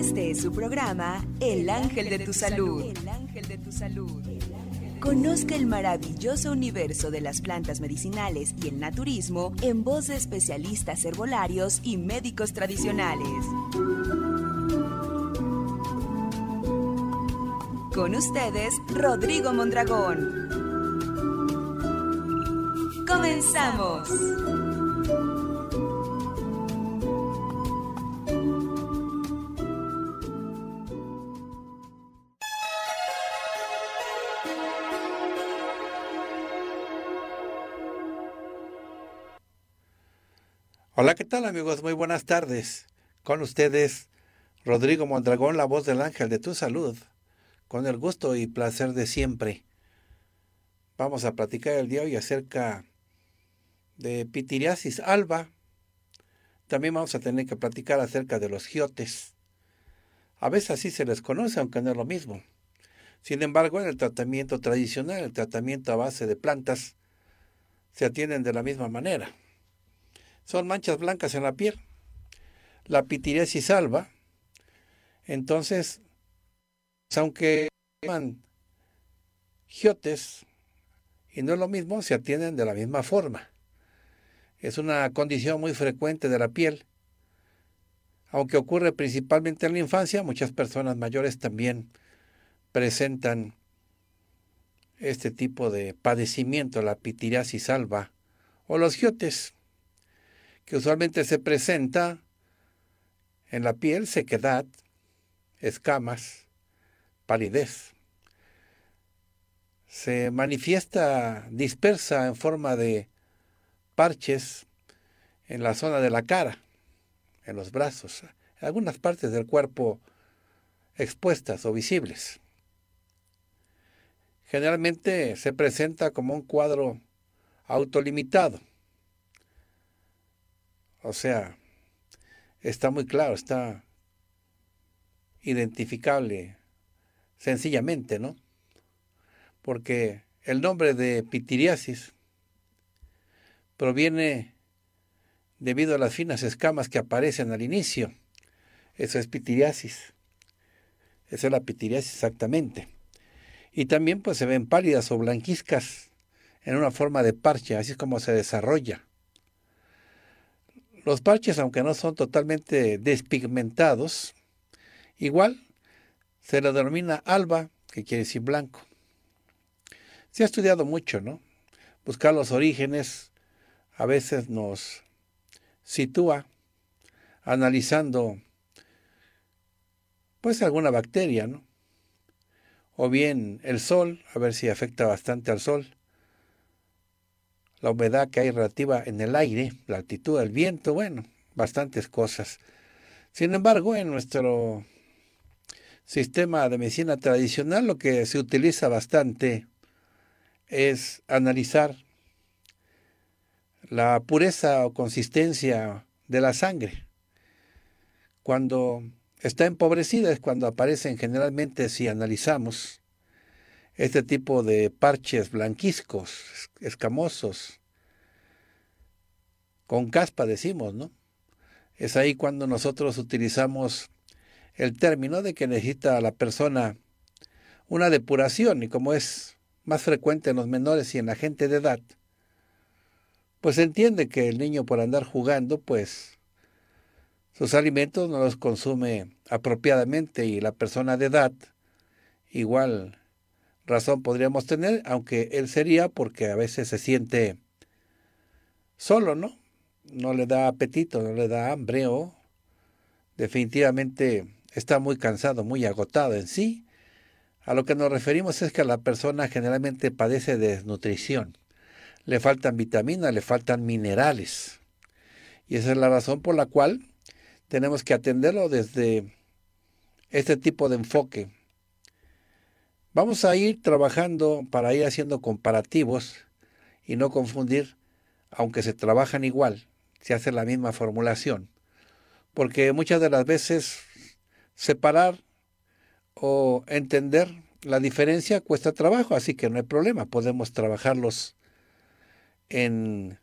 Este es su programa El Ángel de tu Salud. El Ángel de tu Salud. Conozca el maravilloso universo de las plantas medicinales y el naturismo en voz de especialistas herbolarios y médicos tradicionales. Con ustedes, Rodrigo Mondragón. ¡Comenzamos! Hola, ¿qué tal amigos? Muy buenas tardes. Con ustedes, Rodrigo Mondragón, la voz del ángel de tu salud, con el gusto y placer de siempre. Vamos a platicar el día de hoy acerca de pitiriasis alba. También vamos a tener que platicar acerca de los giotes. A veces así se les conoce, aunque no es lo mismo. Sin embargo, en el tratamiento tradicional, el tratamiento a base de plantas, se atienden de la misma manera son manchas blancas en la piel. La pitiriasis alba, entonces, aunque llaman giotes y no es lo mismo, se atienden de la misma forma. Es una condición muy frecuente de la piel. Aunque ocurre principalmente en la infancia, muchas personas mayores también presentan este tipo de padecimiento, la pitiriasis alba o los giotes que usualmente se presenta en la piel sequedad, escamas, palidez. Se manifiesta dispersa en forma de parches en la zona de la cara, en los brazos, en algunas partes del cuerpo expuestas o visibles. Generalmente se presenta como un cuadro autolimitado o sea, está muy claro, está identificable sencillamente, ¿no? Porque el nombre de pitiriasis proviene debido a las finas escamas que aparecen al inicio. Eso es pitiriasis. Esa es la pitiriasis exactamente. Y también pues se ven pálidas o blanquizcas en una forma de parche, así es como se desarrolla. Los parches, aunque no son totalmente despigmentados, igual se le denomina alba, que quiere decir blanco. Se ha estudiado mucho, ¿no? Buscar los orígenes a veces nos sitúa analizando pues alguna bacteria, ¿no? O bien el sol, a ver si afecta bastante al sol, la humedad que hay relativa en el aire, la altitud del viento, bueno, bastantes cosas. Sin embargo, en nuestro sistema de medicina tradicional lo que se utiliza bastante es analizar la pureza o consistencia de la sangre. Cuando está empobrecida es cuando aparecen generalmente, si analizamos, este tipo de parches blanquiscos, escamosos, con caspa decimos, ¿no? Es ahí cuando nosotros utilizamos el término de que necesita la persona una depuración y como es más frecuente en los menores y en la gente de edad, pues se entiende que el niño por andar jugando, pues sus alimentos no los consume apropiadamente y la persona de edad igual razón podríamos tener, aunque él sería porque a veces se siente solo, ¿no? No le da apetito, no le da hambre o definitivamente está muy cansado, muy agotado en sí. A lo que nos referimos es que la persona generalmente padece de desnutrición. Le faltan vitaminas, le faltan minerales. Y esa es la razón por la cual tenemos que atenderlo desde este tipo de enfoque Vamos a ir trabajando para ir haciendo comparativos y no confundir, aunque se trabajan igual, se hace la misma formulación. Porque muchas de las veces separar o entender la diferencia cuesta trabajo, así que no hay problema, podemos trabajarlos en,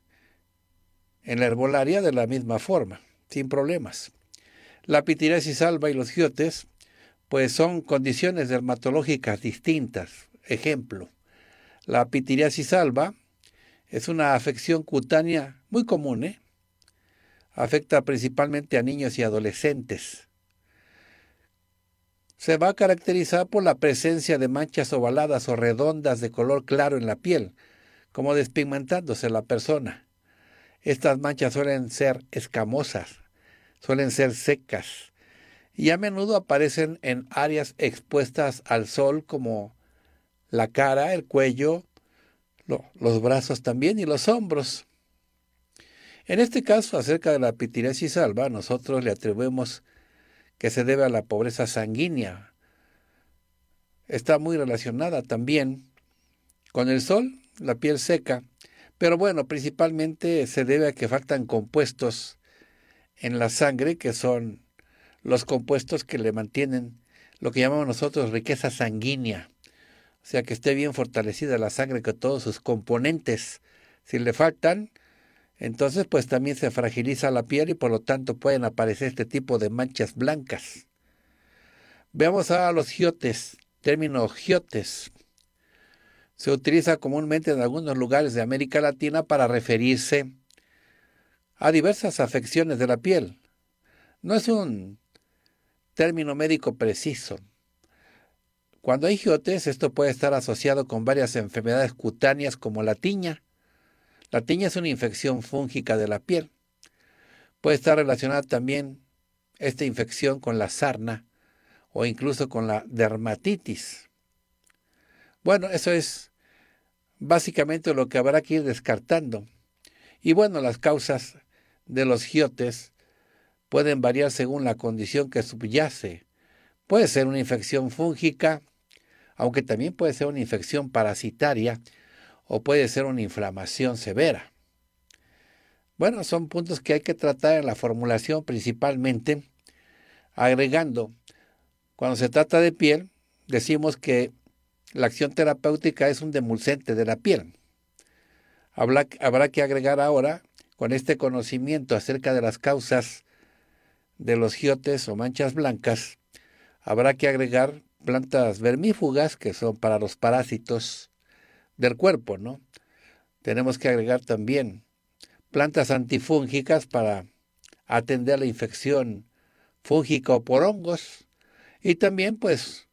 en la herbolaria de la misma forma, sin problemas. La pitiriasis alba y los giotes, pues son condiciones dermatológicas distintas. Ejemplo, la pitiriasis alba es una afección cutánea muy común, ¿eh? afecta principalmente a niños y adolescentes. Se va a caracterizar por la presencia de manchas ovaladas o redondas de color claro en la piel, como despigmentándose la persona. Estas manchas suelen ser escamosas, suelen ser secas y a menudo aparecen en áreas expuestas al sol como la cara, el cuello, los brazos también y los hombros. En este caso, acerca de la pitiriasis alba, nosotros le atribuimos que se debe a la pobreza sanguínea. Está muy relacionada también con el sol, la piel seca, pero bueno, principalmente se debe a que faltan compuestos en la sangre, que son los compuestos que le mantienen lo que llamamos nosotros riqueza sanguínea. O sea, que esté bien fortalecida la sangre con todos sus componentes. Si le faltan, entonces pues también se fragiliza la piel y por lo tanto pueden aparecer este tipo de manchas blancas. Veamos ahora los giotes, término giotes. Se utiliza comúnmente en algunos lugares de América Latina para referirse a diversas afecciones de la piel. No es un término médico preciso. Cuando hay giotes, esto puede estar asociado con varias enfermedades cutáneas como la tiña, la tiña es una infección fúngica de la piel. Puede estar relacionada también esta infección con la sarna o incluso con la dermatitis. Bueno, eso es básicamente lo que habrá que ir descartando. Y bueno, las causas de los giotes pueden variar según la condición que subyace. Puede ser una infección fúngica, aunque también puede ser una infección parasitaria o puede ser una inflamación severa. Bueno, son puntos que hay que tratar en la formulación principalmente agregando, cuando se trata de piel, decimos que la acción terapéutica es un demulcente de la piel. Habrá, habrá que agregar ahora, con este conocimiento acerca de las causas de los giotes o manchas blancas, habrá que agregar plantas vermífugas, que son para los parásitos del cuerpo, ¿no? Tenemos que agregar también plantas antifúngicas para atender la infección fúngica o por hongos. Y también, pues,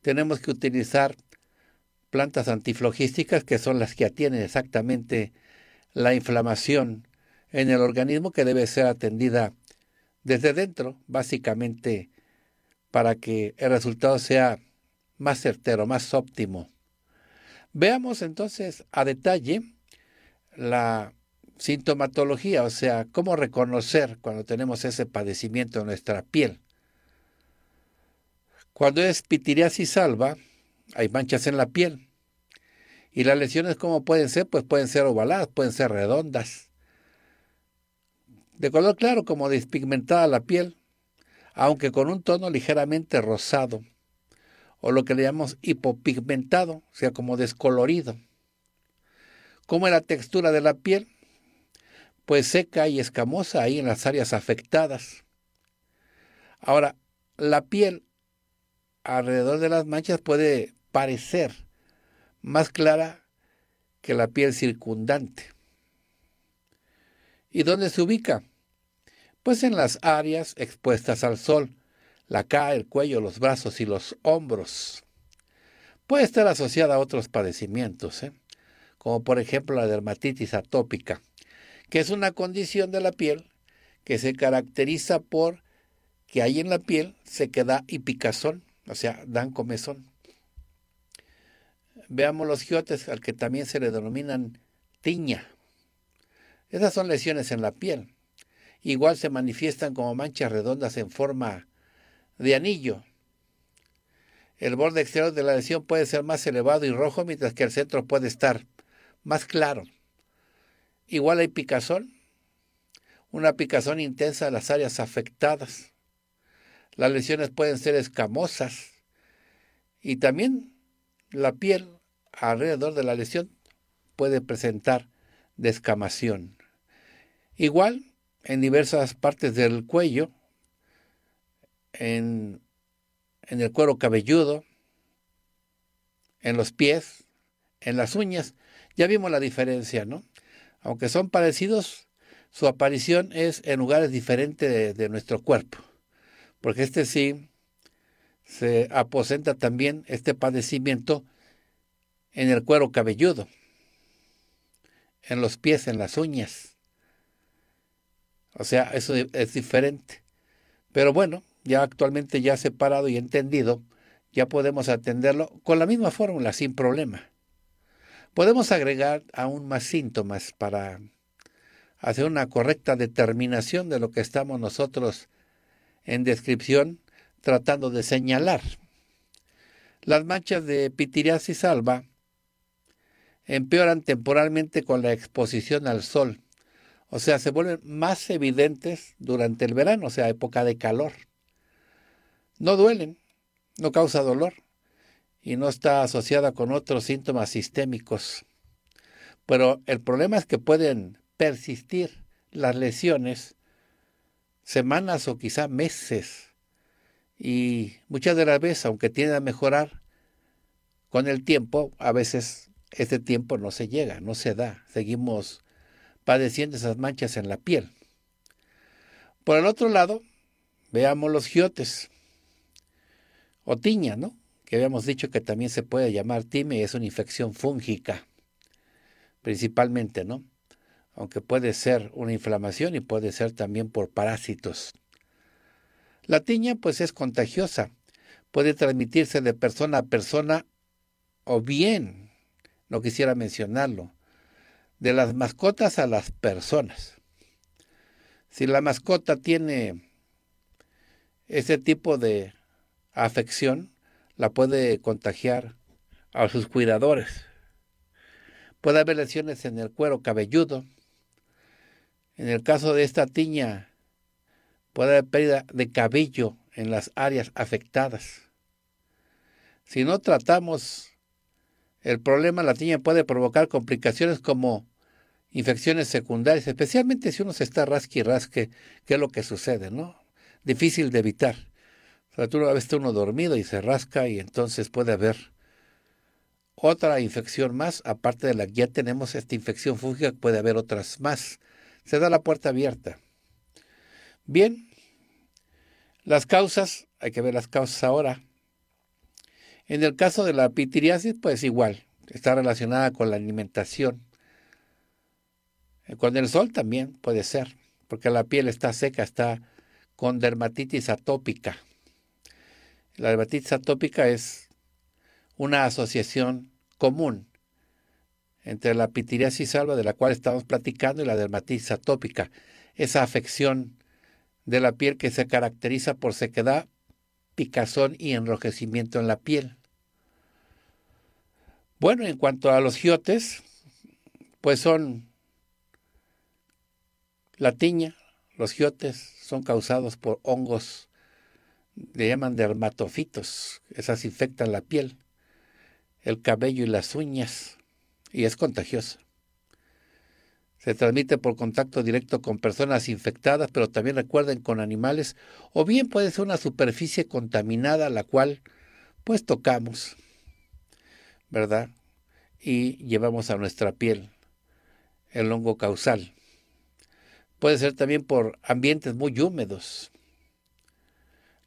tenemos que utilizar plantas antiflogísticas, que son las que atienden exactamente la inflamación en el organismo, que debe ser atendida desde dentro, básicamente, para que el resultado sea más certero, más óptimo. Veamos entonces a detalle la sintomatología, o sea, cómo reconocer cuando tenemos ese padecimiento en nuestra piel. Cuando es pitiriasis alba, hay manchas en la piel. Y las lesiones, ¿cómo pueden ser? Pues pueden ser ovaladas, pueden ser redondas. De color claro, como despigmentada la piel, aunque con un tono ligeramente rosado o lo que le llamamos hipopigmentado, o sea, como descolorido. ¿Cómo es la textura de la piel? Pues seca y escamosa ahí en las áreas afectadas. Ahora, la piel alrededor de las manchas puede parecer más clara que la piel circundante. ¿Y dónde se ubica? Pues en las áreas expuestas al sol, la cara, el cuello, los brazos y los hombros. Puede estar asociada a otros padecimientos, ¿eh? como por ejemplo la dermatitis atópica, que es una condición de la piel que se caracteriza por que hay en la piel se queda y picazón, o sea, dan comezón. Veamos los giotes, al que también se le denominan tiña. Esas son lesiones en la piel. Igual se manifiestan como manchas redondas en forma de anillo. El borde exterior de la lesión puede ser más elevado y rojo, mientras que el centro puede estar más claro. Igual hay picazón, una picazón intensa en las áreas afectadas. Las lesiones pueden ser escamosas y también la piel alrededor de la lesión puede presentar descamación. Igual en diversas partes del cuello en, en el cuero cabelludo, en los pies, en las uñas. Ya vimos la diferencia, ¿no? Aunque son parecidos, su aparición es en lugares diferentes de, nuestro cuerpo. Porque este sí se aposenta también este padecimiento en el cuero cabelludo, en los pies, en las uñas. O sea, eso es diferente. Pero bueno, ya actualmente ya separado y entendido, ya podemos atenderlo con la misma fórmula, sin problema. Podemos agregar aún más síntomas para hacer una correcta determinación de lo que estamos nosotros en descripción tratando de señalar. Las manchas de pitiriasis alba empeoran temporalmente con la exposición al sol, o sea, se vuelven más evidentes durante el verano, o sea, época de calor. No duelen, no causa dolor y no está asociada con otros síntomas sistémicos. Pero el problema es que pueden persistir las lesiones semanas o quizá meses. Y muchas de las veces, aunque tienden a mejorar con el tiempo, a veces este tiempo no se llega, no se da. Seguimos padeciendo esas manchas en la piel. Por el otro lado, veamos los giotes o tiña, ¿no? Que habíamos dicho que también se puede llamar time, es una infección fúngica, principalmente, ¿no? Aunque puede ser una inflamación y puede ser también por parásitos. La tiña, pues, es contagiosa, puede transmitirse de persona a persona o bien, no quisiera mencionarlo, de las mascotas a las personas. Si la mascota tiene ese tipo de afección la puede contagiar a sus cuidadores. Puede haber lesiones en el cuero cabelludo. En el caso de esta tiña, puede haber pérdida de cabello en las áreas afectadas. Si no tratamos el problema, la tiña puede provocar complicaciones como infecciones secundarias, especialmente si uno se está rasque y rasque, que es lo que sucede, ¿no? Difícil de evitar tú a veces está uno dormido y se rasca y entonces puede haber otra infección más, aparte de la que ya tenemos esta infección fúngica, puede haber otras más. Se da la puerta abierta. Bien, las causas, hay que ver las causas ahora. En el caso de la pitiriasis, pues igual, está relacionada con la alimentación. Con el sol también puede ser, porque la piel está seca, está con dermatitis atópica. La dermatitis atópica es una asociación común entre la pitiriasis alba de la cual estamos platicando y la dermatitis atópica, esa afección de la piel que se caracteriza por sequedad, picazón y enrojecimiento en la piel. Bueno, en cuanto a los giotes, pues son la tiña, los giotes son causados por hongos le llaman dermatofitos, esas infectan la piel, el cabello y las uñas, y es contagiosa. Se transmite por contacto directo con personas infectadas, pero también recuerden con animales, o bien puede ser una superficie contaminada la cual pues tocamos, ¿verdad? Y llevamos a nuestra piel el hongo causal. Puede ser también por ambientes muy húmedos,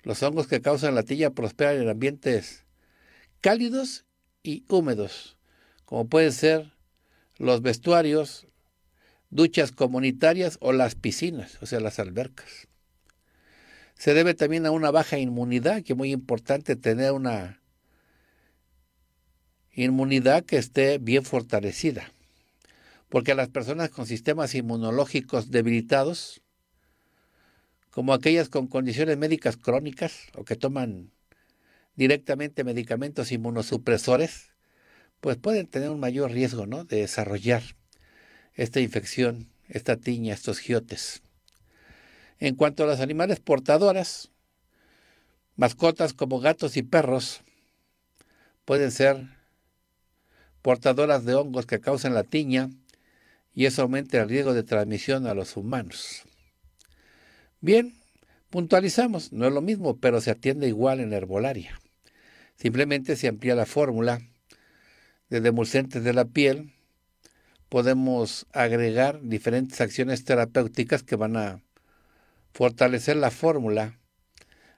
los hongos que causan la tilla prosperan en ambientes cálidos y húmedos, como pueden ser los vestuarios, duchas comunitarias o las piscinas, o sea, las albercas. Se debe también a una baja inmunidad, que es muy importante tener una inmunidad que esté bien fortalecida, porque las personas con sistemas inmunológicos debilitados como aquellas con condiciones médicas crónicas o que toman directamente medicamentos inmunosupresores, pues pueden tener un mayor riesgo ¿no? de desarrollar esta infección, esta tiña, estos giotes. En cuanto a las animales portadoras, mascotas como gatos y perros pueden ser portadoras de hongos que causan la tiña y eso aumenta el riesgo de transmisión a los humanos. Bien, Puntualizamos, no es lo mismo, pero se atiende igual en herbolaria. Simplemente se amplía la fórmula de demulcentes de la piel. Podemos agregar diferentes acciones terapéuticas que van a fortalecer la fórmula.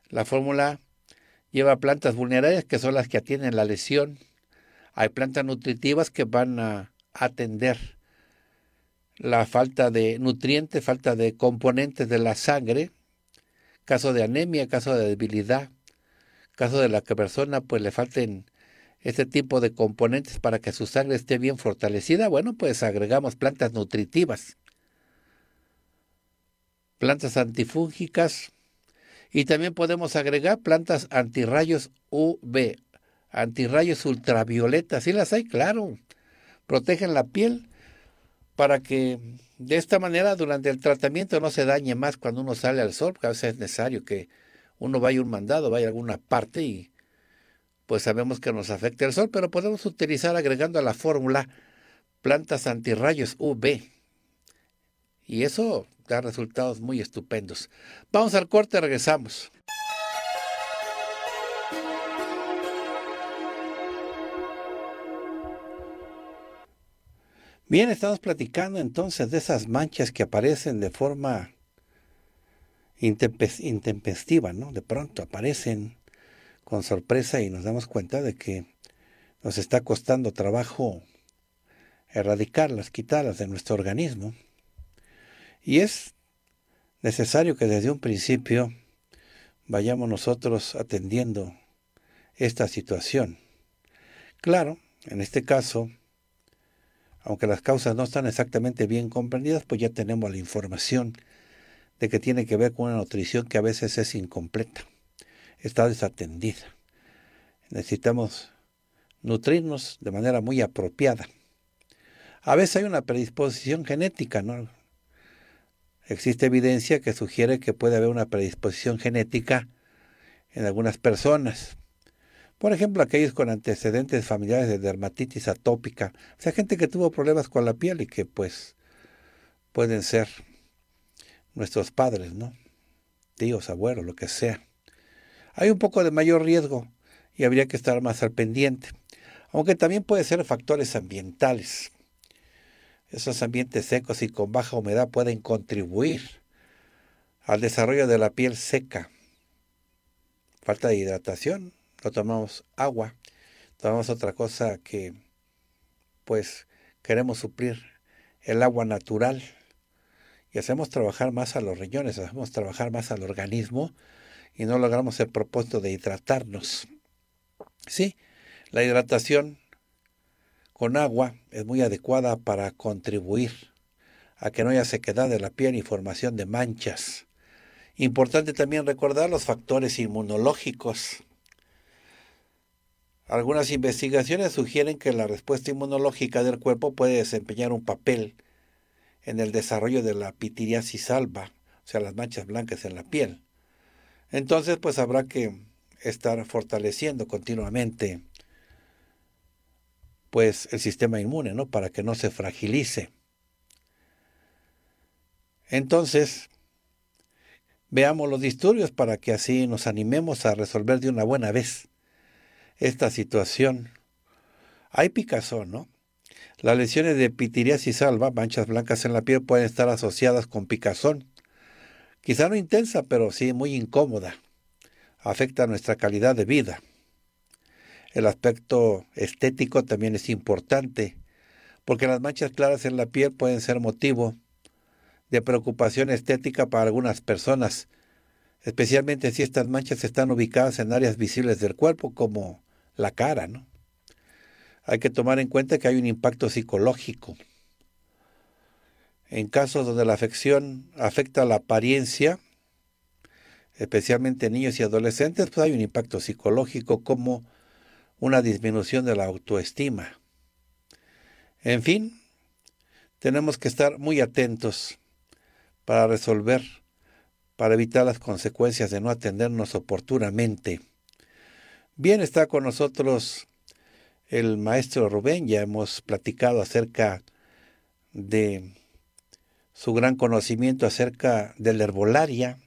La fórmula lleva plantas vulnerables que son las que atienden la lesión. Hay plantas nutritivas que van a atender la falta de nutrientes, falta de componentes de la sangre, caso de anemia, caso de debilidad, caso de la que persona pues le falten este tipo de componentes para que su sangre esté bien fortalecida, bueno, pues agregamos plantas nutritivas, plantas antifúngicas. Y también podemos agregar plantas antirrayos UV, antirrayos ultravioletas, ¿sí las hay? Claro, protegen la piel para que de esta manera durante el tratamiento no se dañe más cuando uno sale al sol, porque a veces es necesario que uno vaya un mandado, vaya a alguna parte y pues sabemos que nos afecta el sol, pero podemos utilizar agregando a la fórmula plantas antirrayos UV. Y eso da resultados muy estupendos. Vamos al corte, regresamos. Bien, estamos platicando entonces de esas manchas que aparecen de forma intempestiva, ¿no? De pronto aparecen con sorpresa y nos damos cuenta de que nos está costando trabajo erradicarlas, quitarlas de nuestro organismo. Y es necesario que desde un principio vayamos nosotros atendiendo esta situación. Claro, en este caso, aunque las causas no están exactamente bien comprendidas, pues ya tenemos la información de que tiene que ver con una nutrición que a veces es incompleta, está desatendida. Necesitamos nutrirnos de manera muy apropiada. A veces hay una predisposición genética, ¿no? Existe evidencia que sugiere que puede haber una predisposición genética en algunas personas. Por ejemplo, aquellos con antecedentes familiares de dermatitis atópica, o sea, gente que tuvo problemas con la piel y que pues pueden ser nuestros padres, ¿no? Tíos, abuelos, lo que sea. Hay un poco de mayor riesgo y habría que estar más al pendiente, aunque también puede ser factores ambientales. Esos ambientes secos y con baja humedad pueden contribuir al desarrollo de la piel seca. Falta de hidratación, no tomamos agua, tomamos otra cosa que pues queremos suplir el agua natural y hacemos trabajar más a los riñones, hacemos trabajar más al organismo y no logramos el propósito de hidratarnos. Sí, la hidratación con agua es muy adecuada para contribuir a que no haya sequedad de la piel y formación de manchas. Importante también recordar los factores inmunológicos. Algunas investigaciones sugieren que la respuesta inmunológica del cuerpo puede desempeñar un papel en el desarrollo de la pitiriasis alba, o sea, las manchas blancas en la piel. Entonces, pues habrá que estar fortaleciendo continuamente pues el sistema inmune, ¿no? Para que no se fragilice. Entonces, veamos los disturbios para que así nos animemos a resolver de una buena vez esta situación. Hay picazón, ¿no? Las lesiones de pitiriasis alba, manchas blancas en la piel, pueden estar asociadas con picazón. Quizá no intensa, pero sí muy incómoda. Afecta nuestra calidad de vida. El aspecto estético también es importante, porque las manchas claras en la piel pueden ser motivo de preocupación estética para algunas personas, especialmente si estas manchas están ubicadas en áreas visibles del cuerpo como la cara, ¿no? Hay que tomar en cuenta que hay un impacto psicológico. En casos donde la afección afecta la apariencia, especialmente en niños y adolescentes, pues hay un impacto psicológico como una disminución de la autoestima. En fin, tenemos que estar muy atentos para resolver, para evitar las consecuencias de no atendernos oportunamente. Bien está con nosotros el maestro Rubén, ya hemos platicado acerca de su gran conocimiento acerca de la herbolaria,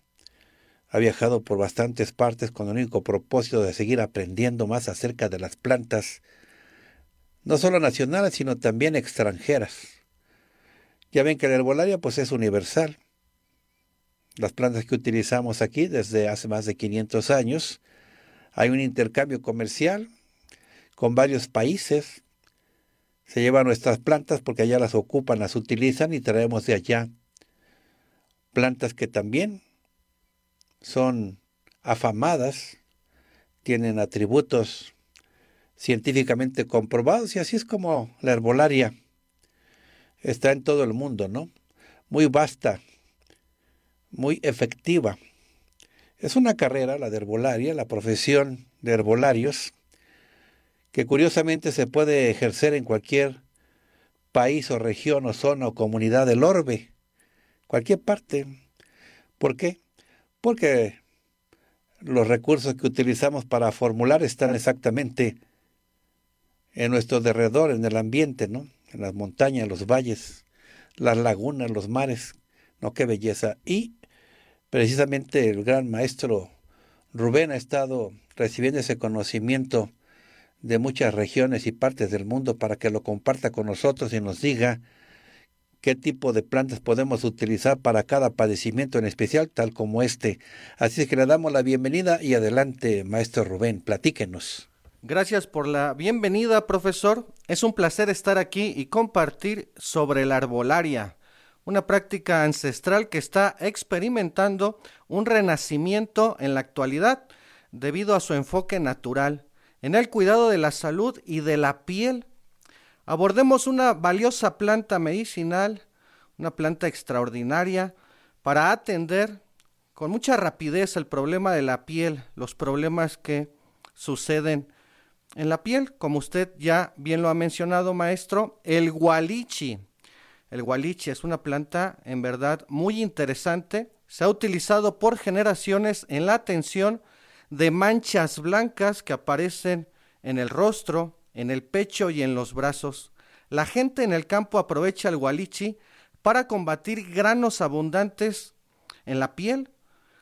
Ha viajado por bastantes partes con el único propósito de seguir aprendiendo más acerca de las plantas, no solo nacionales, sino también extranjeras. Ya ven que la herbolaria pues es universal. Las plantas que utilizamos aquí desde hace más de 500 años, hay un intercambio comercial con varios países. Se llevan nuestras plantas porque allá las ocupan, las utilizan y traemos de allá plantas que también son afamadas, tienen atributos científicamente comprobados y así es como la herbolaria está en todo el mundo, ¿no? Muy vasta, muy efectiva. Es una carrera, la de herbolaria, la profesión de herbolarios, que curiosamente se puede ejercer en cualquier país o región o zona o comunidad del orbe cualquier parte. ¿Por qué? Porque los recursos que utilizamos para formular están exactamente en nuestro derredor, en el ambiente, ¿no? En las montañas, los valles, las lagunas, los mares. ¿No? Qué belleza. Y precisamente el gran maestro Rubén ha estado recibiendo ese conocimiento de muchas regiones y partes del mundo para que lo comparta con nosotros y nos diga qué tipo de plantas podemos utilizar para cada padecimiento en especial, tal como este. Así es que le damos la bienvenida y adelante, maestro Rubén, platíquenos. Gracias por la bienvenida, profesor. Es un placer estar aquí y compartir sobre la arbolaria, una práctica ancestral que está experimentando un renacimiento en la actualidad debido a su enfoque natural en el cuidado de la salud y de la piel abordemos una valiosa planta medicinal, una planta extraordinaria, para atender con mucha rapidez el problema de la piel, los problemas que suceden en la piel, como usted ya bien lo ha mencionado, maestro, el gualichi. El gualichi es una planta en verdad muy interesante. Se ha utilizado por generaciones en la atención de manchas blancas que aparecen en el rostro, en el pecho y en los brazos. La gente en el campo aprovecha el gualichi para combatir granos abundantes en la piel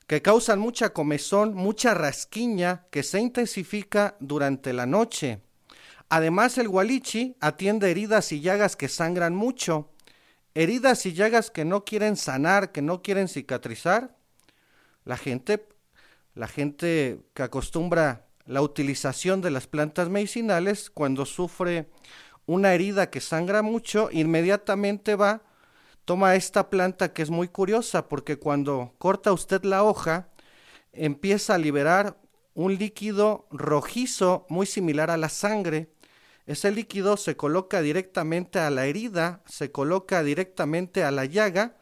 que causan mucha comezón, mucha rasquiña que se intensifica durante la noche. Además, el gualichi atiende heridas y llagas que sangran mucho, heridas y llagas que no quieren sanar, que no quieren cicatrizar. La gente, la gente que acostumbra la utilización de las plantas medicinales cuando sufre una herida que sangra mucho, inmediatamente va, toma esta planta que es muy curiosa porque cuando corta usted la hoja, empieza a liberar un líquido rojizo muy similar a la sangre. Ese líquido se coloca directamente a la herida, se coloca directamente a la llaga,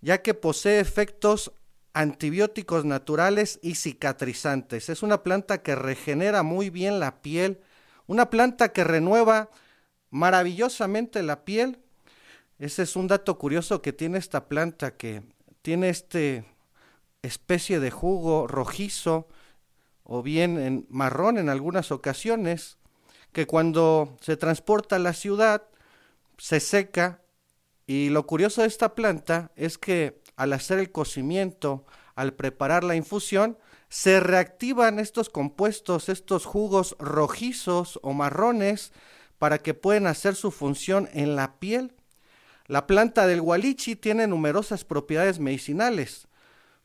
ya que posee efectos antibióticos naturales y cicatrizantes. Es una planta que regenera muy bien la piel, una planta que renueva maravillosamente la piel. Ese es un dato curioso que tiene esta planta, que tiene este especie de jugo rojizo o bien en marrón en algunas ocasiones, que cuando se transporta a la ciudad se seca y lo curioso de esta planta es que al hacer el cocimiento, al preparar la infusión, se reactivan estos compuestos, estos jugos rojizos o marrones, para que puedan hacer su función en la piel. La planta del gualichi tiene numerosas propiedades medicinales.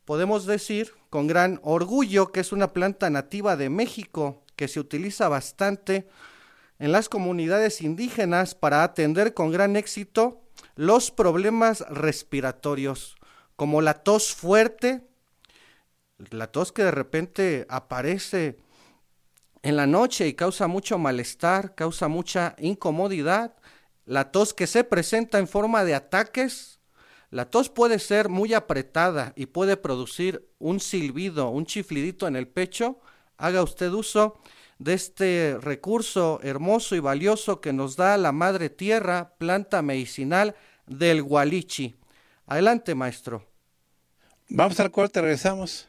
Podemos decir con gran orgullo que es una planta nativa de México que se utiliza bastante en las comunidades indígenas para atender con gran éxito los problemas respiratorios como la tos fuerte, la tos que de repente aparece en la noche y causa mucho malestar, causa mucha incomodidad, la tos que se presenta en forma de ataques, la tos puede ser muy apretada y puede producir un silbido, un chiflidito en el pecho, haga usted uso de este recurso hermoso y valioso que nos da la madre tierra, planta medicinal del gualichi. Adelante, maestro. Vamos al corte, regresamos.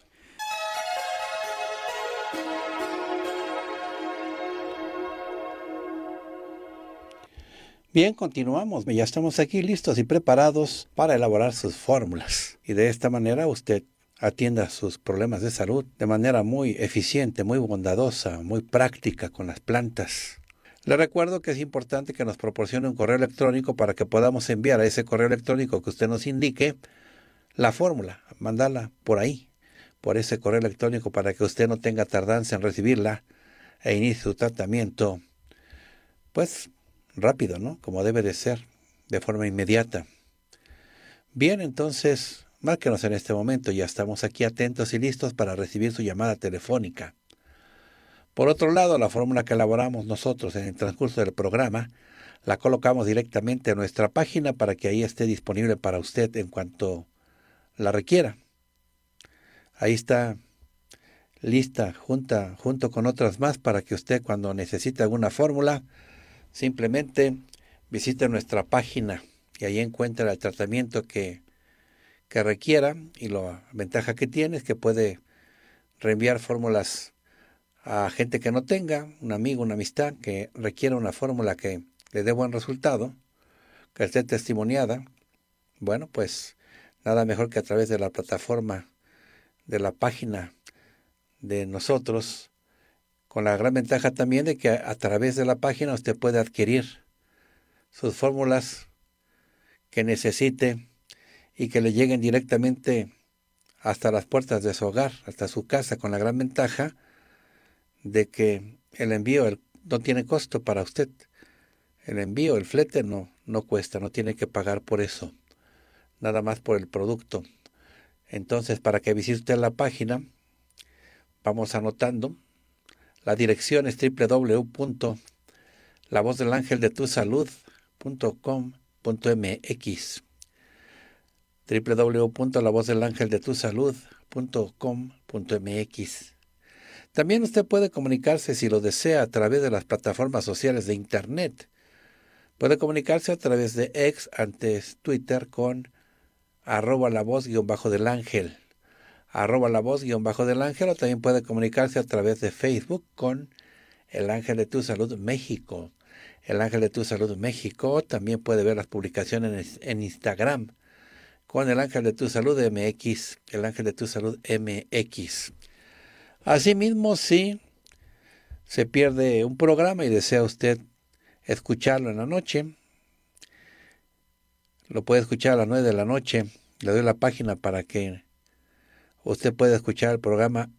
Bien, continuamos. Ya estamos aquí listos y preparados para elaborar sus fórmulas. Y de esta manera usted atienda sus problemas de salud de manera muy eficiente, muy bondadosa, muy práctica con las plantas. Le recuerdo que es importante que nos proporcione un correo electrónico para que podamos enviar a ese correo electrónico que usted nos indique la fórmula, mandarla por ahí, por ese correo electrónico para que usted no tenga tardanza en recibirla e inicie su tratamiento, pues rápido, ¿no? Como debe de ser, de forma inmediata. Bien, entonces, márquenos en este momento, ya estamos aquí atentos y listos para recibir su llamada telefónica. Por otro lado, la fórmula que elaboramos nosotros en el transcurso del programa la colocamos directamente a nuestra página para que ahí esté disponible para usted en cuanto la requiera. Ahí está lista junta, junto con otras más para que usted cuando necesite alguna fórmula simplemente visite nuestra página y ahí encuentra el tratamiento que, que requiera y la ventaja que tiene es que puede reenviar fórmulas a gente que no tenga, un amigo, una amistad que requiera una fórmula que le dé buen resultado, que esté testimoniada, bueno, pues nada mejor que a través de la plataforma de la página de nosotros, con la gran ventaja también de que a, través de la página usted puede adquirir sus fórmulas que necesite y que le lleguen directamente hasta las puertas de su hogar, hasta su casa, con la gran ventaja de que el envío no tiene costo para usted. El envío, el flete no, no cuesta, no tiene que pagar por eso, nada más por el producto. Entonces, para que visite la página, vamos anotando. La dirección es www.lavozdelangeldetusalud.com.mx www.lavozdelangeldetusalud.com.mx también usted puede comunicarse si lo desea a través de las plataformas sociales de Internet. Puede comunicarse a través de ex antes Twitter con arroba la voz guion bajo del ángel. Arroba la voz guion bajo del ángel o también puede comunicarse a través de Facebook con el ángel de tu salud México. El ángel de tu salud México también puede ver las publicaciones en Instagram con el ángel de tu salud MX. El ángel de tu salud MX. Asimismo, si se pierde un programa y desea usted escucharlo en la noche, lo puede escuchar a las 9 de la noche. Le doy la página para que usted pueda escuchar el programa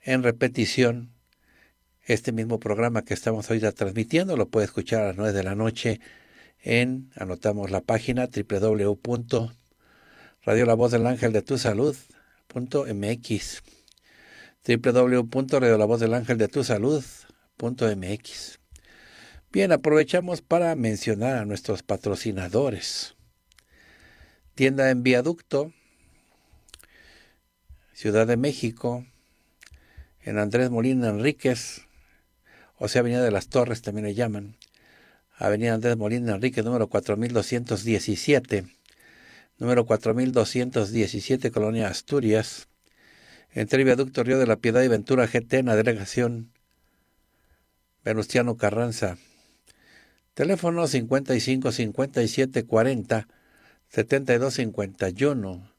en repetición. Este mismo programa que estamos ahorita transmitiendo lo puede escuchar a las 9 de la noche en, anotamos la página www.radiolavozdelangeldetusalud.mx www.radiolavoz.del-ángel-de-tu-salud.mx Bien, aprovechamos para mencionar a nuestros patrocinadores. Tienda en Viaducto, Ciudad de México, en Andrés Molina Enríquez, o sea, Avenida de las Torres también le llaman, Avenida Andrés Molina Enríquez, número 4217, número 4217, Colonia Asturias, entre el viaducto Río de la Piedad y Ventura GT en la delegación Venustiano Carranza. Teléfono 55 57 40 72 51.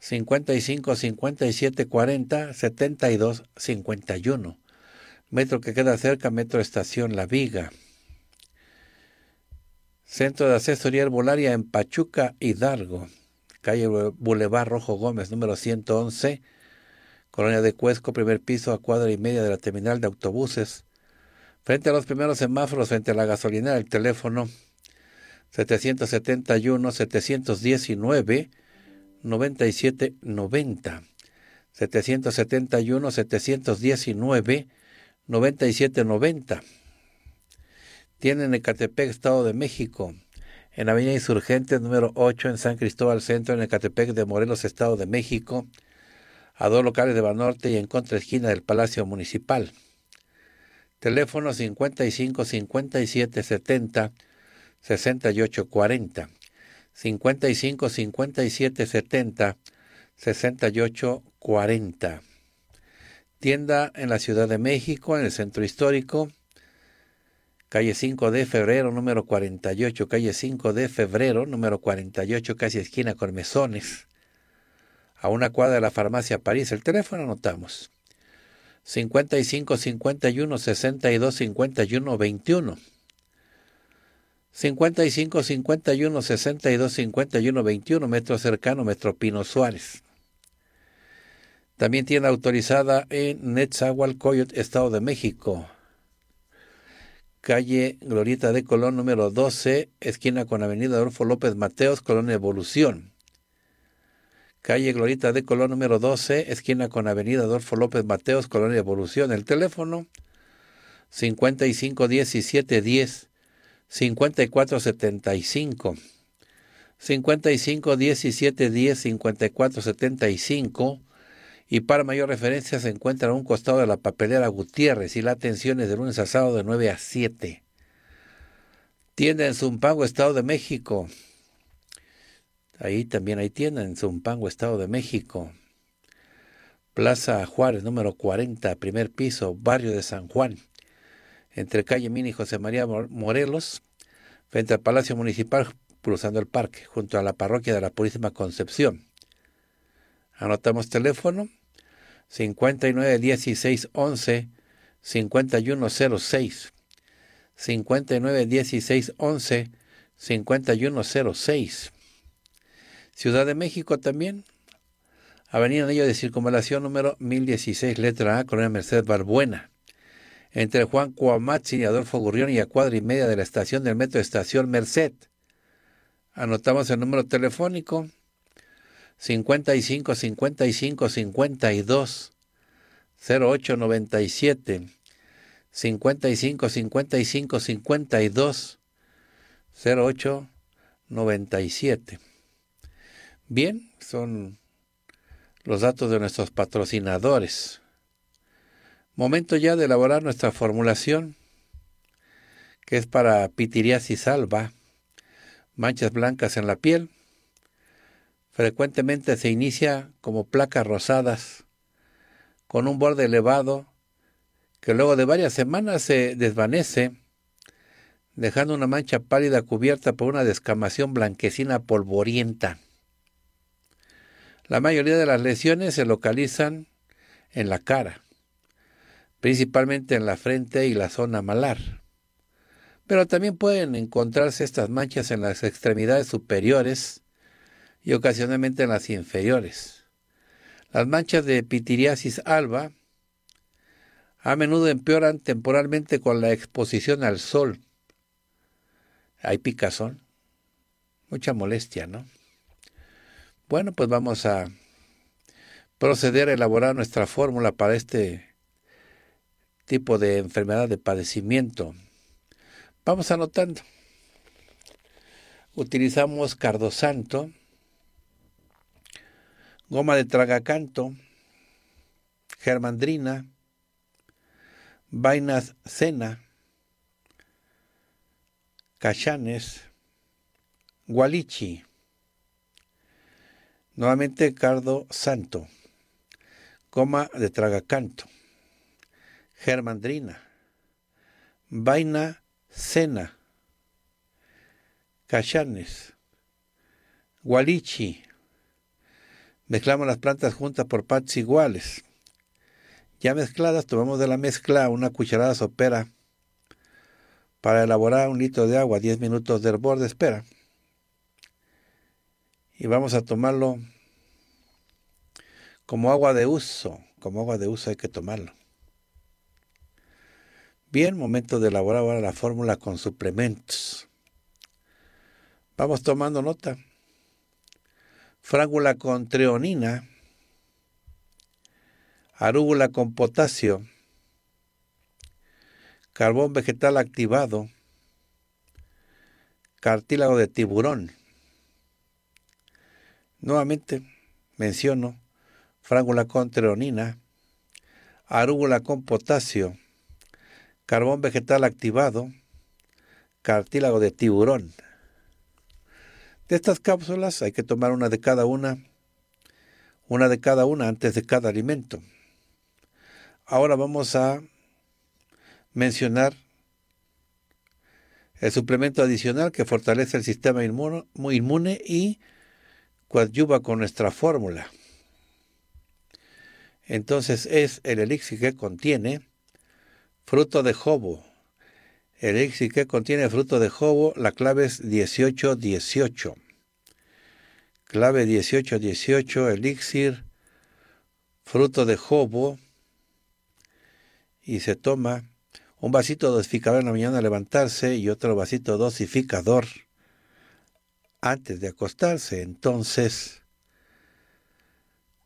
55 57 40 72 51. Metro que queda cerca, Metro Estación La Viga. Centro de Asesoría Herbolaria en Pachuca, Hidalgo. Calle Boulevard Rojo Gómez, número 111 Colonia de Cuesco, primer piso a cuadra y media de la terminal de autobuses. Frente a los primeros semáforos, frente a la gasolinera, el teléfono 771-719-9790. 771-719-9790. Tienen Ecatepec, Estado de México. En Avenida Insurgente, número 8, en San Cristóbal Centro, en Ecatepec de Morelos, Estado de México a dos locales de Banorte y en contra esquina del Palacio Municipal. Teléfono 55 57 70 68 40. 55 57 70 68 40. Tienda en la Ciudad de México, en el Centro Histórico, calle 5 de febrero, número 48, calle 5 de febrero, número 48, casi esquina Cormezones a una cuadra de la farmacia París. El teléfono anotamos. 55 51 62 51 21. 55 51 62 51 21, metro cercano, Metro Pino Suárez. También tiene autorizada en Netzahualcoyot, Estado de México. Calle Glorieta de Colón, número 12, esquina con Avenida Adolfo López Mateos, Colón Evolución. Calle Glorieta de Colón, número 12, esquina con Avenida Adolfo López Mateos, Colón Evolución. El teléfono 55 17 10 54 75. 55 17 10 54 75 y para mayor referencia se encuentra a un costado de la papelera Gutiérrez y la atención es de lunes a sábado de 9 a 7. Tienda en Zumpango, Estado de México. Ahí también hay tienda en Zumpango, Estado de México. Plaza Juárez, número 40, primer piso, barrio de San Juan. Entre calle Mini José María Morelos, frente al Palacio Municipal, cruzando el parque, junto a la parroquia de la Purísima Concepción. Anotamos teléfono 59 16 11 5106 59 16 11 5106 Ciudad de México también. Avenida Anillo de Circunvalación número 1016 letra A Colonia Merced Barbuena. Entre Juan Cuamatzi y Adolfo Gurrión y a cuadra y media de la estación del metro Estación Merced. Anotamos el número telefónico 55 55 52 08 97 55 55 52 08 97. Bien, son los datos de nuestros patrocinadores. Momento ya de elaborar nuestra formulación, que es para pitiriasis alba, manchas blancas en la piel, Frecuentemente se inicia como placas rosadas, con un borde elevado, que luego de varias semanas se desvanece, dejando una mancha pálida cubierta por una descamación blanquecina polvorienta. La mayoría de las lesiones se localizan en la cara, principalmente en la frente y la zona malar. Pero también pueden encontrarse estas manchas en las extremidades superiores, y ocasionalmente en las inferiores. Las manchas de pitiriasis alba a menudo empeoran temporalmente con la exposición al sol. Hay picazón, mucha molestia, ¿no? Bueno, pues vamos a proceder a elaborar nuestra fórmula para este tipo de enfermedad de padecimiento. Vamos anotando. Utilizamos cardosanto, goma de tragacanto, germandrina, vainas cena, cachanes, gualichi, nuevamente cardo santo, goma de tragacanto, germandrina, vaina cena, cachanes, gualichi, Mezclamos las plantas juntas por partes iguales. Ya mezcladas, tomamos de la mezcla una cucharada sopera para elaborar un litro de agua, 10 minutos de hervor de espera. Y vamos a tomarlo como agua de uso, como agua de uso hay que tomarlo. Bien, momento de elaborar ahora la fórmula con suplementos. Vamos tomando nota frágula con treonina, arúgula con potasio, carbón vegetal activado, cartílago de tiburón. Nuevamente menciono frágula con treonina, arúgula con potasio, carbón vegetal activado, cartílago de tiburón. De estas cápsulas hay que tomar una de cada una, una de cada una antes de cada alimento. Ahora vamos a mencionar el suplemento adicional que fortalece el sistema inmune y coadyuva con nuestra fórmula. Entonces es el elixir que contiene fruto de jobo. El elixir que contiene fruto de jobo, la clave es 1818. Clave 1818, elixir, fruto de jobo. Y se toma un vasito dosificador en la mañana al levantarse y otro vasito dosificador antes de acostarse. Entonces,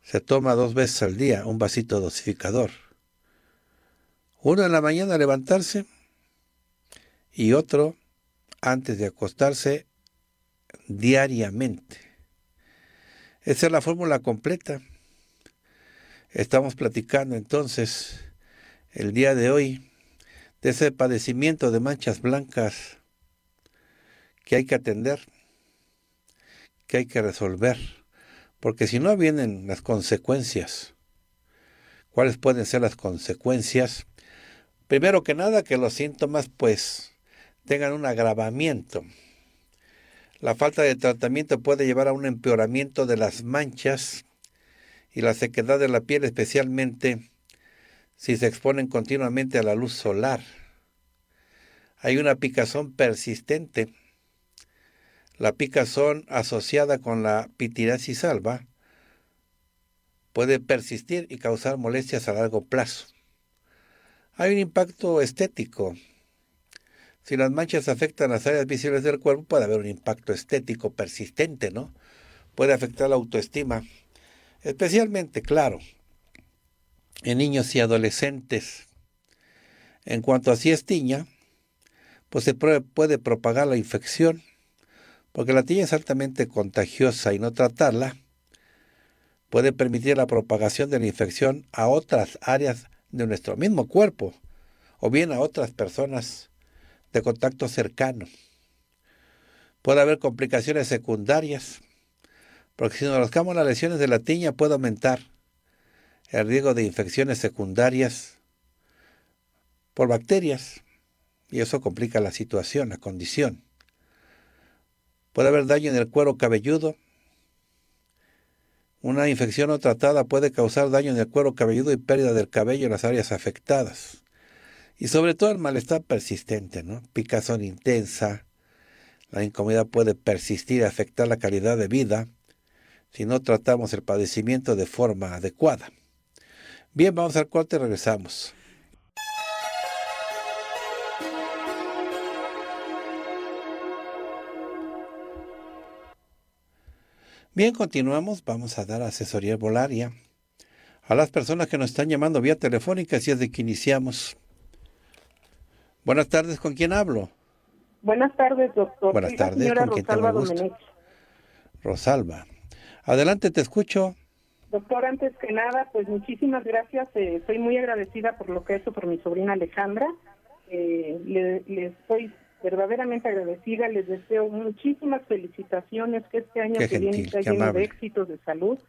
se toma dos veces al día un vasito dosificador. Uno en la mañana al levantarse y otro antes de acostarse diariamente. Esa es la fórmula completa. Estamos platicando entonces el día de hoy de ese padecimiento de manchas blancas que hay que atender, que hay que resolver, porque si no vienen las consecuencias. ¿Cuáles pueden ser las consecuencias? Primero que nada, que los síntomas pues tengan un agravamiento. La falta de tratamiento puede llevar a un empeoramiento de las manchas y la sequedad de la piel, especialmente si se exponen continuamente a la luz solar. Hay una picazón persistente. La picazón asociada con la pitirasis alba puede persistir y causar molestias a largo plazo. Hay un impacto estético. Si las manchas afectan las áreas visibles del cuerpo, puede haber un impacto estético persistente, ¿no? Puede afectar la autoestima, especialmente, claro, en niños y adolescentes. En cuanto a si es tiña, pues se puede propagar la infección, porque la tiña es altamente contagiosa y no tratarla puede permitir la propagación de la infección a otras áreas de nuestro mismo cuerpo o bien a otras personas de contacto cercano. Puede haber complicaciones secundarias, porque si nos rascamos las lesiones de la tiña puede aumentar el riesgo de infecciones secundarias por bacterias y eso complica la situación, la condición. Puede haber daño en el cuero cabelludo. Una infección no tratada puede causar daño en el cuero cabelludo y pérdida del cabello en las áreas afectadas. Y sobre todo el malestar persistente, ¿no? Picazón intensa. La incomodidad puede persistir y afectar la calidad de vida si no tratamos el padecimiento de forma adecuada. Bien, vamos al corte y regresamos. Bien, continuamos. Vamos a dar asesoría volaria a las personas que nos están llamando vía telefónica, así es de que iniciamos. Buenas tardes, ¿con quién hablo? Buenas tardes, doctor. Buenas tardes, ¿con quién tengo el gusto? Rosalba. Adelante, te escucho. Doctor, antes que nada, pues muchísimas gracias. Eh, estoy muy agradecida por lo que ha hecho por mi sobrina Alejandra. Eh, le, estoy verdaderamente agradecida. Les deseo muchísimas felicitaciones. Que este año que viene está lleno de éxitos de salud.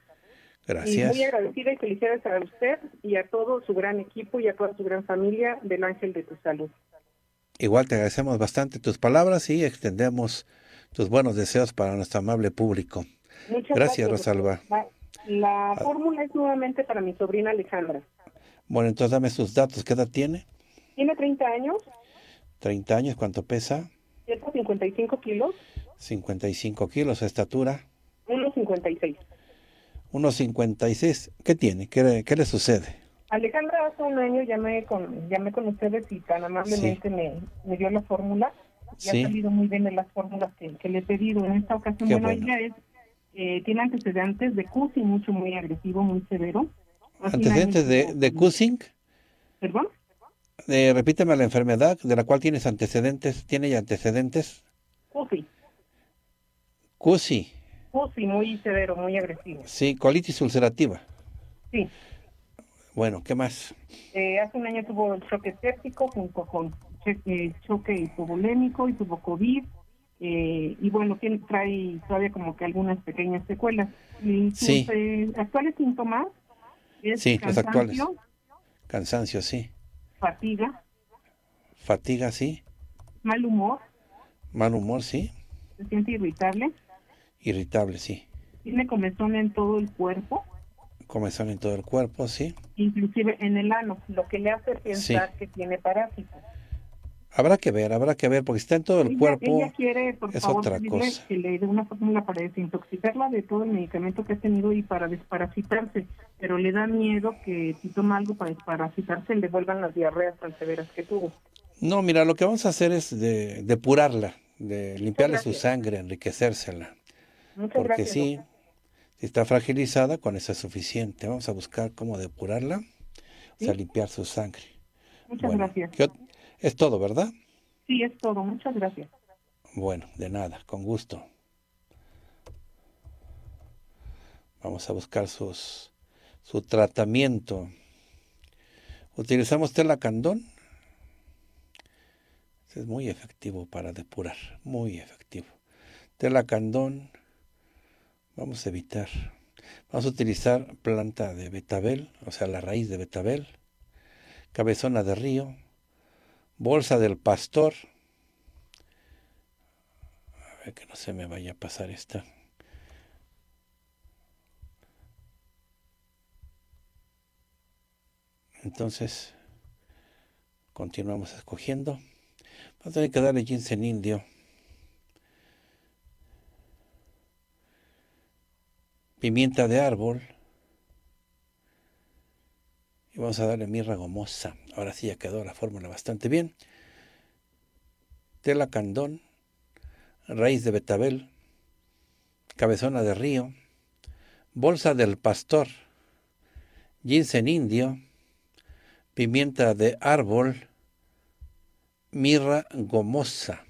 Gracias. Y muy agradecida y felicidades a usted y a todo su gran equipo y a toda su gran familia del Ángel de tu Salud. Igual te agradecemos bastante tus palabras y extendemos tus buenos deseos para nuestro amable público. Muchas gracias, Rosalba. La ah. fórmula es nuevamente para mi sobrina Alejandra. Bueno, entonces dame sus datos. ¿Qué edad tiene? Tiene 30 años. 30 años, ¿cuánto pesa? 155 kilos. 55 kilos, estatura. 1,56. 1,56. ¿Qué tiene? ¿Qué, ¿Qué, le sucede? Alejandra hace un año llamé con, llamé con ustedes y tan amablemente me, me, dio la fórmula. Y ha salido muy bien en las fórmulas que, le he pedido. En esta ocasión, bueno, ella es eh, tiene antecedentes de Cushing, mucho, muy agresivo, muy severo. ¿Antecedentes de, de Cushing? ¿Perdón? Eh, repíteme la enfermedad de la cual tienes antecedentes. ¿Tiene ya antecedentes? Cushing. Cushing. Cushing, muy severo, muy agresivo. Sí, colitis ulcerativa. Sí. Bueno, ¿qué más? Eh, hace un año tuvo choque séptico junto con choque, choque hipovolémico y tuvo COVID eh, y bueno, tiene, trae todavía como que algunas pequeñas secuelas. Y sí. Eh, actuales síntomas es sí, cansancio, los actuales. Cansancio, sí. Fatiga. Fatiga, sí. Mal humor. Mal humor, sí. Se siente irritable. Irritable, sí. Tiene comezón en todo el cuerpo. Comezón en todo el cuerpo, sí. Inclusive en el ano, lo que le hace pensar que tiene parásitos. Habrá que ver, habrá que ver, porque está en todo el cuerpo. Ella quiere, por es favor, otra cosa. que le dé una fórmula para desintoxicarla de todo el medicamento que ha tenido y para desparasitarse. Pero le da miedo que si toma algo para desparasitarse le vuelvan las diarreas tan severas que tuvo. No, mira, lo que vamos a hacer es de, depurarla, de limpiarle su sangre, enriquecérsela. Muchas porque gracias, sí, doctor. Si está fragilizada, con eso es suficiente. Vamos a buscar cómo depurarla, o sea, limpiar su sangre. Muchas Bueno, gracias. ¿qué ot- es todo, ¿verdad? Sí, es todo. Muchas gracias. Bueno, de nada, con gusto. Vamos a buscar sus, su tratamiento. Utilizamos telacandón. Es muy efectivo para depurar, muy efectivo. Telacandón. Vamos a evitar. Vamos a utilizar planta de betabel, o sea, la raíz de betabel. Cabezona de río. Bolsa del pastor. A ver que no se me vaya a pasar esta. Entonces, continuamos escogiendo. Vamos a tener que darle ginseng indio. Pimienta de árbol. Y vamos a darle mirra gomosa. Ahora sí ya quedó la fórmula bastante bien. Tela candón raíz de betabel, cabezona de río, bolsa del pastor, ginseng indio, pimienta de árbol, mirra gomosa.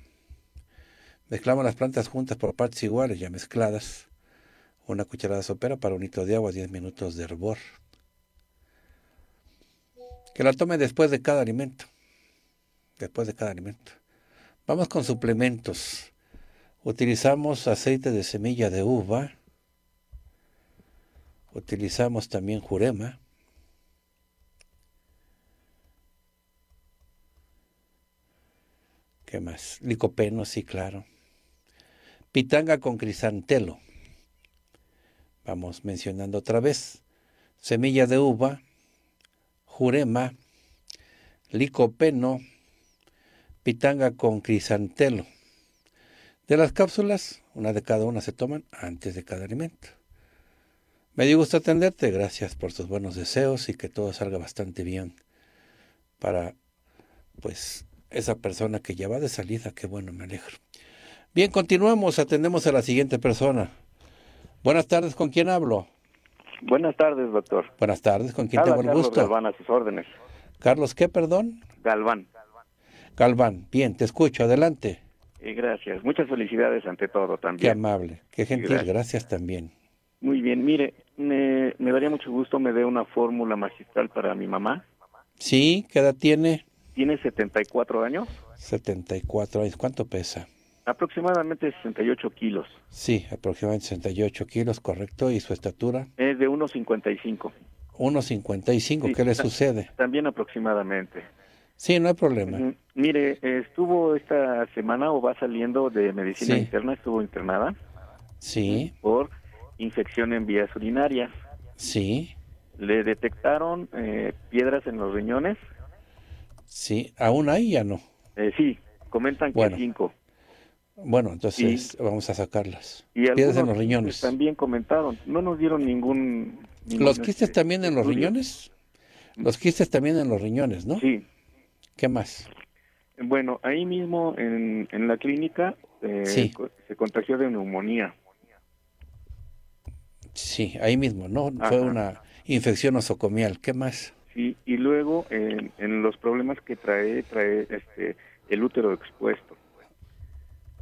Mezclamos las plantas juntas por partes iguales, ya mezcladas. Una cucharada sopera para un litro de agua, 10 minutos de hervor. Que la tome después de cada alimento. Después de cada alimento. Vamos con suplementos. Utilizamos aceite de semilla de uva. Utilizamos también jurema. ¿Qué más? Licopeno, sí, claro. Pitanga con crisantelo. Vamos mencionando otra vez. Semilla de uva, jurema, licopeno, pitanga con crisantelo. De las cápsulas, una de cada una se toman antes de cada alimento. Me dio gusto atenderte, gracias por tus buenos deseos y que todo salga bastante bien para, pues, esa persona que ya va de salida, qué bueno, me alegro. Bien, continuamos, atendemos a la siguiente persona. Buenas tardes, ¿con quién hablo? Buenas tardes, doctor. Buenas tardes, ¿con quién Habla tengo el Carlos gusto? Galván a sus órdenes. Carlos, ¿qué, perdón? Galván. Galván, bien, te escucho, adelante. Y gracias. Muchas felicidades ante todo Qué también. amable, qué gentil, Gracias. gracias también. Muy bien, mire, me, me daría mucho gusto me dé una fórmula magistral para mi mamá. Sí, ¿qué edad tiene? Tiene 74 años, 74 años, ¿cuánto pesa? Aproximadamente 68 kilos. Sí, aproximadamente 68 kilos, correcto, y su estatura, Es de 1,55. 1,55, Sí, ¿qué le sucede? También aproximadamente. Sí, no hay problema. Mire, estuvo esta semana o va saliendo de medicina Sí. interna, estuvo internada Sí, por infección en vías urinarias. sí, Le detectaron eh, piedras en los riñones. sí, aún ahí ya no. Eh, sí, comentan que Bueno. cinco. Bueno, entonces vamos a sacarlas. Y Piedras en los riñones. También comentaron. No nos dieron ningún. ningún, ¿Los quistes este, también en los estudio. riñones? Los quistes también en los riñones, ¿no? Sí. ¿Qué más? Bueno, ahí mismo en, en la clínica eh, Sí. se contagió de neumonía. Sí, ahí mismo, ¿no? Fue una infección nosocomial. ¿Qué más? Sí, y luego en, en los problemas que trae, trae este el útero expuesto.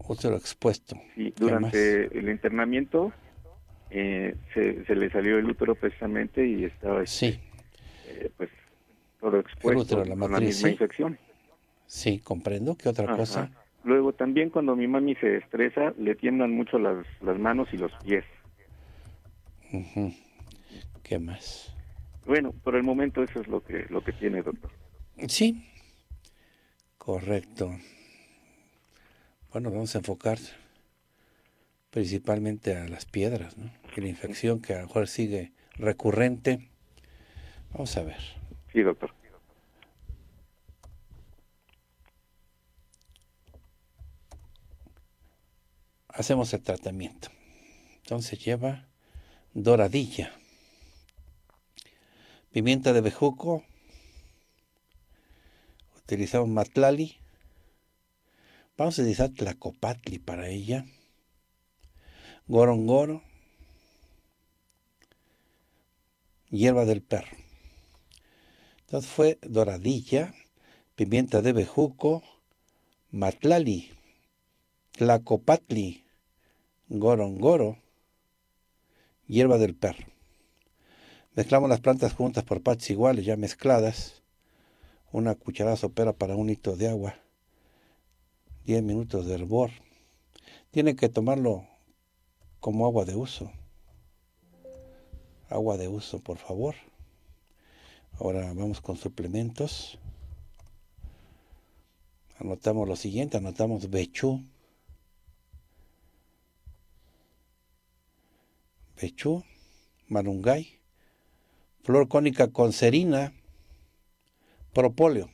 Útero expuesto. Sí, ¿Qué durante el internamiento eh, se, se le salió el útero precisamente y estaba este, Sí, eh, pues todo expuesto útero, la con la matriz, misma sí. infección. sí, comprendo. ¿Qué otra Ajá. cosa? Luego también cuando mi mami se estresa le tiemblan mucho las, las manos y los pies. Ujú. ¿Qué más? Bueno, por el momento eso es lo que lo que tiene, doctor. Sí, correcto. Bueno, vamos a enfocar principalmente a las piedras, ¿no? Y la infección que a lo mejor sigue recurrente. Vamos a ver. Sí, doctor. Hacemos el tratamiento. Entonces lleva doradilla, pimienta de bejuco, utilizamos matlali, vamos a utilizar tlacopatli para ella, gorongoro, hierba del perro. Entonces fue doradilla, pimienta de bejuco, matlali, tlacopatli, gorongoro, hierba del perro. Mezclamos las plantas juntas por partes iguales, ya mezcladas. Una cucharada sopera para un litro de agua. 10 minutos de hervor. Tiene que tomarlo como agua de uso. Agua de uso, por favor. Ahora vamos con suplementos. Anotamos lo siguiente, anotamos Bechú. Bechú, Marungay, flor cónica con serina, propóleo.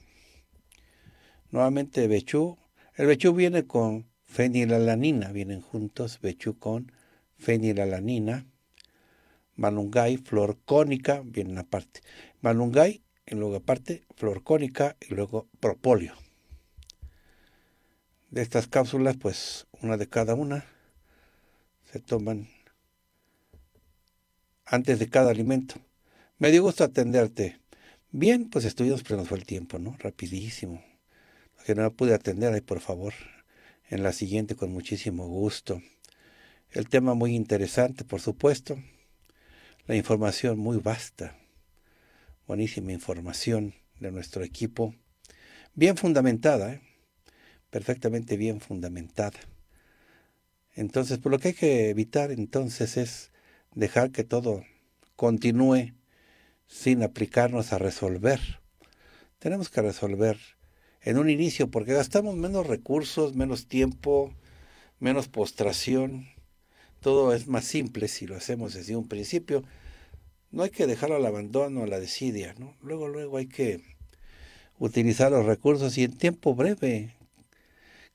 Nuevamente Bechú. El Bechú viene con fenilalanina, vienen juntos Bechú con fenilalanina. Malungay, flor cónica, vienen aparte. Malungay, en luego aparte, flor cónica y luego propóleo. De estas cápsulas, pues una de cada una se toman antes de cada alimento. Me dio gusto atenderte. Bien, pues estuvimos, pero nos fue el tiempo, ¿no? Rapidísimo. Que no pude atender, ahí por favor, en la siguiente con muchísimo gusto. El tema muy interesante, por supuesto. La información muy vasta. Buenísima información de nuestro equipo. Bien fundamentada, ¿eh? perfectamente bien fundamentada. Entonces, por lo que hay que evitar entonces es dejar que todo continúe sin aplicarnos a resolver. Tenemos que resolver en un inicio porque gastamos menos recursos, menos tiempo, menos postración. Todo es más simple si lo hacemos desde un principio. No hay que dejarlo al abandono, a la desidia, ¿no? Luego, luego hay que utilizar los recursos y en tiempo breve.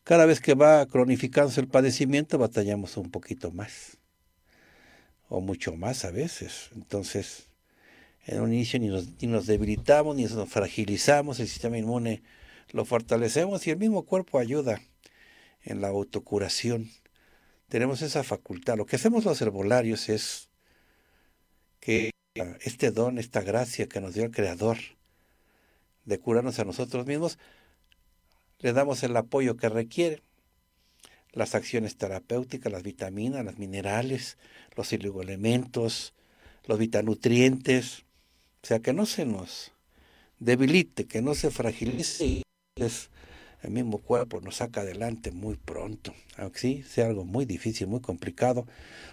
Cada vez que va cronificándose el padecimiento, batallamos un poquito más o mucho más a veces. Entonces, en un inicio ni nos, ni nos debilitamos, ni nos fragilizamos, el sistema inmune lo fortalecemos y el mismo cuerpo ayuda en la autocuración. Tenemos esa facultad. Lo que hacemos los herbolarios es que este don, esta gracia que nos dio el Creador de curarnos a nosotros mismos, le damos el apoyo que requiere las acciones terapéuticas, las vitaminas, los minerales, los elementos, los vitanutrientes, o sea, que no se nos debilite, que no se fragilice, el mismo cuerpo nos saca adelante muy pronto, aunque sí sea algo muy difícil, muy complicado,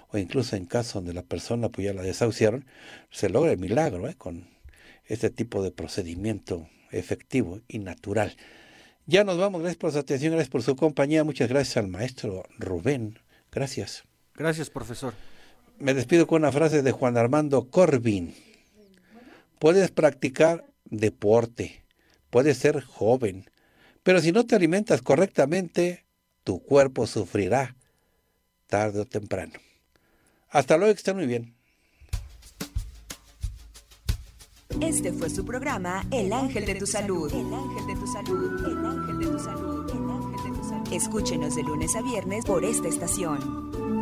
o incluso en caso donde la persona pues ya la desahuciaron, se logra el milagro ¿eh? con este tipo de procedimiento efectivo y natural. Ya nos vamos, gracias por su atención, gracias por su compañía, muchas gracias al maestro Rubén, gracias. Gracias, profesor. Me despido con una frase de Juan Armando Corbin. Puedes practicar deporte, puedes ser joven, pero si no te alimentas correctamente, tu cuerpo sufrirá tarde o temprano. Hasta luego, que estén muy bien. Este fue su programa El Ángel de tu Salud. El Ángel de tu Salud. El Ángel de tu Salud. El Ángel de tu Salud. Escúchenos de lunes a viernes por esta estación.